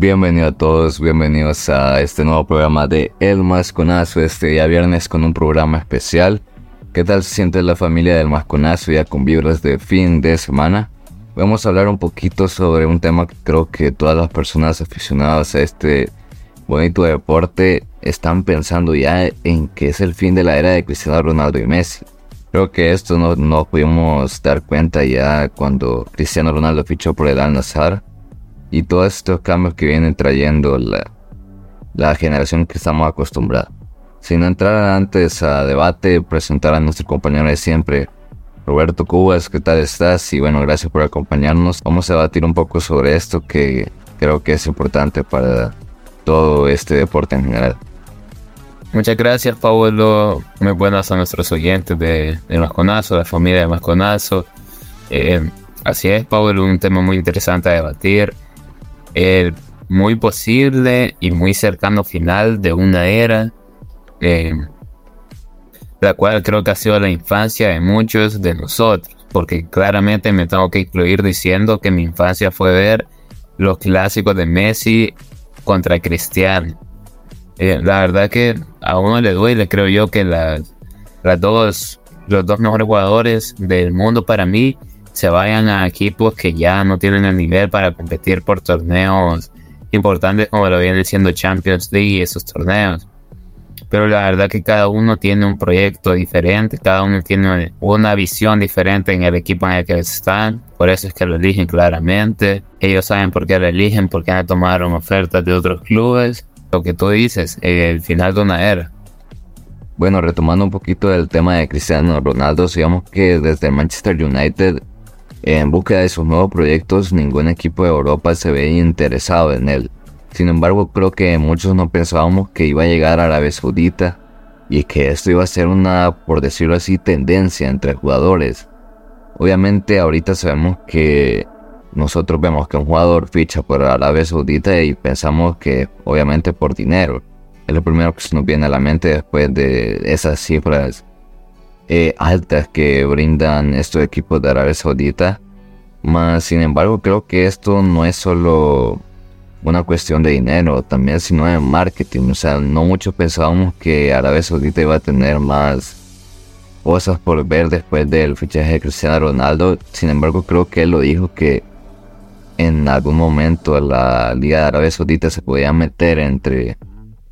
Bienvenido a todos, bienvenidos a este nuevo programa de El Masconazo, este día viernes con un programa especial. ¿Qué tal se siente la familia del Masconazo ya con vibras de fin de semana? Vamos a hablar un poquito sobre un tema que creo que todas las personas aficionadas a este bonito deporte están pensando ya en que es el fin de la era de Cristiano Ronaldo y Messi. Creo que esto no, no pudimos dar cuenta ya cuando Cristiano Ronaldo fichó por el Al Nassr y todos estos cambios que vienen trayendo la, la generación que estamos acostumbrados. Sin entrar antes a debate, presentar a nuestro compañero de siempre, Roberto Cubas, ¿qué tal estás? Y bueno, gracias por acompañarnos. Vamos a debatir un poco sobre esto que creo que es importante para todo este deporte en general. Muchas gracias, Pablo. Muy buenas a nuestros oyentes de, de Masconazo, la familia de Masconazo. Eh, así es, Pablo, un tema muy interesante a debatir el muy posible y muy cercano final de una era, eh, la cual creo que ha sido la infancia de muchos de nosotros, porque claramente me tengo que incluir diciendo que mi infancia fue ver los clásicos de Messi contra Cristiano. Eh, la verdad que a uno le duele, creo yo, que las, las dos, los dos mejores jugadores del mundo para mí se vayan a equipos que ya no tienen el nivel para competir por torneos importantes como lo viene siendo Champions League y esos torneos. Pero la verdad que cada uno tiene un proyecto diferente, cada uno tiene una visión diferente en el equipo en el que están, por eso es que lo eligen claramente. Ellos saben por qué lo eligen, por qué tomaron ofertas de otros clubes. Lo que tú dices, el final de una era. Bueno, retomando un poquito del tema de Cristiano Ronaldo, digamos que desde Manchester United en búsqueda de sus nuevos proyectos, ningún equipo de Europa se veía interesado en él. Sin embargo, creo que muchos no pensábamos que iba a llegar a Arabia Saudita y que esto iba a ser una, por decirlo así, tendencia entre jugadores. Obviamente ahorita sabemos que nosotros vemos que un jugador ficha por Arabia Saudita y pensamos que obviamente por dinero. Es lo primero que se nos viene a la mente después de esas cifras eh, altas que brindan estos equipos de Arabia Saudita. Más sin embargo, creo que esto no es solo una cuestión de dinero, también sino de marketing. O sea, no mucho pensábamos que Arabia Saudita iba a tener más cosas por ver después del fichaje de Cristiano Ronaldo. Sin embargo, creo que él lo dijo que en algún momento la Liga de Arabia Saudita se podía meter entre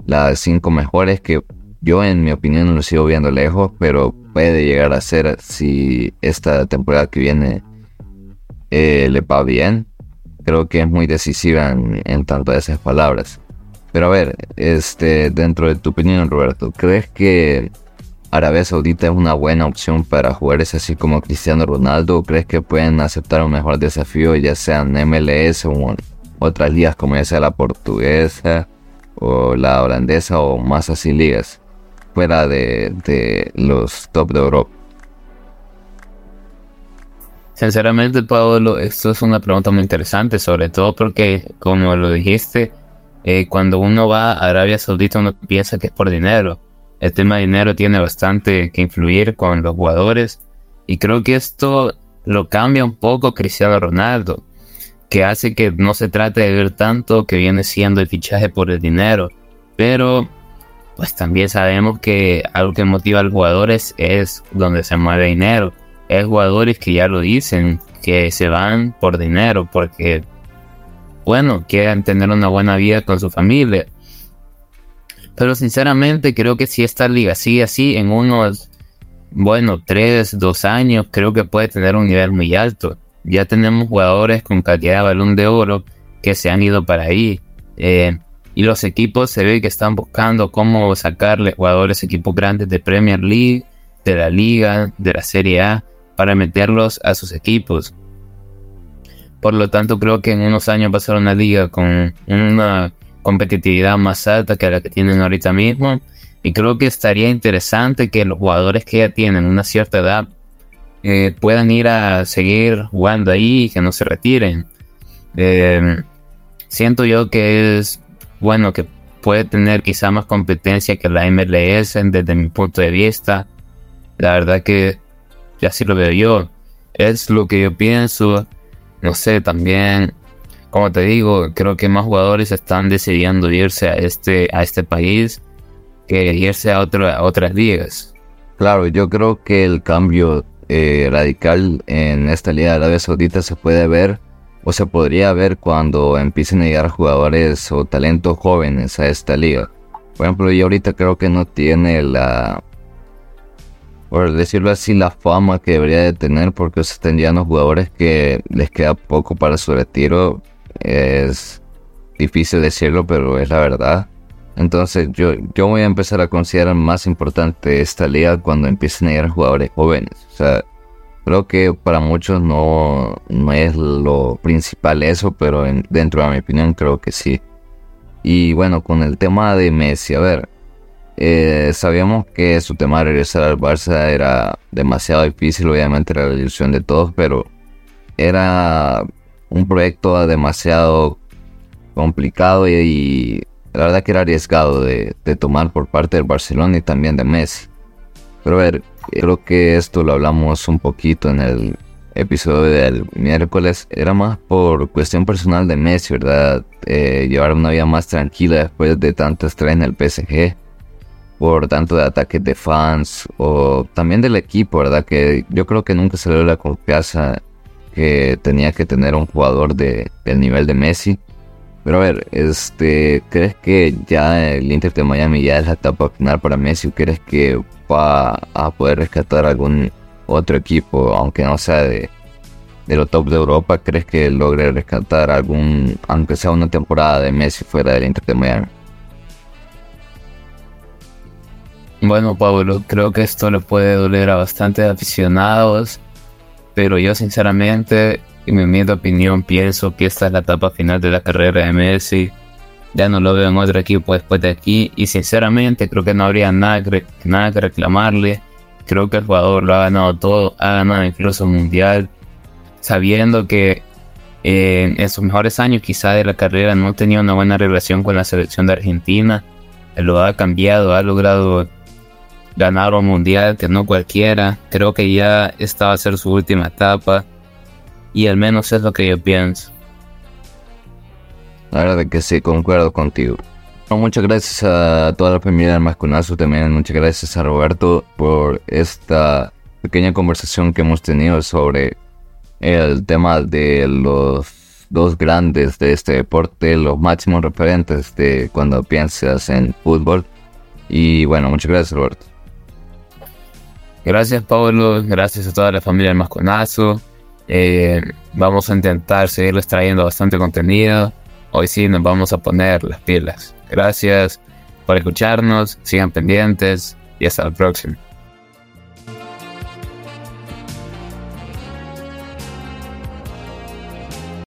las cinco mejores que yo en mi opinión lo sigo viendo lejos, pero puede llegar a ser si esta temporada que viene eh, le va bien. Creo que es muy decisiva en, tanto de esas palabras. Pero a ver, este, dentro de tu opinión, Roberto, ¿crees que Arabia Saudita es una buena opción para jugadores así como Cristiano Ronaldo? ¿Crees que pueden aceptar un mejor desafío, ya sea en MLS o otras ligas como ya sea la portuguesa o la holandesa o más así ligas? Fuera de, los top de Europa? Sinceramente, Pablo, esto es una pregunta muy interesante, sobre todo porque, como lo dijiste, eh, cuando uno va a Arabia Saudita uno piensa que es por dinero. El tema de dinero tiene bastante que influir con los jugadores y creo que esto lo cambia un poco Cristiano Ronaldo, que hace que no se trate de ver tanto que viene siendo el fichaje por el dinero, pero pues también sabemos que algo que motiva a los jugadores es donde se mueve dinero. Es jugadores que ya lo dicen, que se van por dinero, porque, bueno, quieren tener una buena vida con su familia. Pero sinceramente creo que si esta liga sigue así, en unos, bueno, tres, dos años, creo que puede tener un nivel muy alto. Ya tenemos jugadores con calidad de balón de oro que se han ido para ahí. Eh, y los equipos se ve que están buscando cómo sacarle jugadores equipos grandes de Premier League, de la Liga, de la Serie A, para meterlos a sus equipos. Por lo tanto, creo que en unos años va a ser una liga con una competitividad más alta que la que tienen ahorita mismo. Y creo que estaría interesante que los jugadores que ya tienen una cierta edad eh, puedan ir a seguir jugando ahí y que no se retiren. Eh, siento yo que es bueno, que puede tener quizá más competencia que la MLS desde mi punto de vista. La verdad que ya así lo veo yo. Es lo que yo pienso. No sé, también como te digo, creo que más jugadores están decidiendo irse a este, a este país que irse a, otro, a otras ligas. Claro, yo creo que el cambio eh, radical en esta liga de Arabia Saudita se puede ver o se podría ver cuando empiecen a llegar jugadores o talentos jóvenes a esta liga. Por ejemplo, yo ahorita creo que no tiene la, por decirlo así, la fama que debería de tener porque se están llegando jugadores que les queda poco para su retiro. Es difícil decirlo, pero es la verdad. Entonces yo, yo voy a empezar a considerar más importante esta liga cuando empiecen a llegar jugadores jóvenes. O sea, creo que para muchos no, no es lo principal eso, pero dentro de mi opinión creo que sí. Y bueno, con el tema de Messi, a ver, eh, sabíamos que su tema de regresar al Barça era demasiado difícil, obviamente la ilusión de todos, pero era un proyecto demasiado complicado y la verdad que era arriesgado de, tomar por parte del Barcelona y también de Messi. Pero a ver, creo que esto lo hablamos un poquito en el episodio del miércoles. Era más por cuestión personal de Messi, ¿verdad? Eh, llevar una vida más tranquila después de tanto estrés en el PSG. Por tanto de ataques de fans o también del equipo, ¿verdad? Que yo creo que nunca se le dio la confianza que tenía que tener un jugador de, del nivel de Messi. Pero a ver, este, ¿crees que ya el Inter de Miami ya es la etapa final para Messi o crees que a poder rescatar algún otro equipo, aunque no sea de, de lo top de Europa? ¿Crees que logre rescatar algún, aunque sea una temporada de Messi fuera del Inter de? Bueno, Pablo, creo que esto le puede doler a bastantes aficionados, pero yo sinceramente en mi humilde opinión, pienso que esta es la etapa final de la carrera de Messi. Ya no lo veo en otro equipo después de aquí. Y sinceramente, creo que no habría nada que, nada que reclamarle. Creo que el jugador lo ha ganado todo. Ha ganado incluso el mundial. Sabiendo que eh, en sus mejores años, quizá de la carrera, no tenía una buena relación con la selección de Argentina. Lo ha cambiado, ha logrado ganar un mundial que no cualquiera. Creo que ya esta va a ser su última etapa y al menos es lo que yo pienso. La verdad que sí, concuerdo contigo. muchas gracias a toda la familia del Masconazo, también muchas gracias a Roberto por esta pequeña conversación que hemos tenido sobre el tema de los dos grandes de este deporte, los máximos referentes de cuando piensas en fútbol. Y bueno, muchas gracias Roberto. Gracias Pablo, gracias a toda la familia del Masconazo. Eh, vamos a intentar seguirles trayendo bastante contenido. Hoy sí nos vamos a poner las pilas. Gracias por escucharnos, sigan pendientes y hasta la próxima.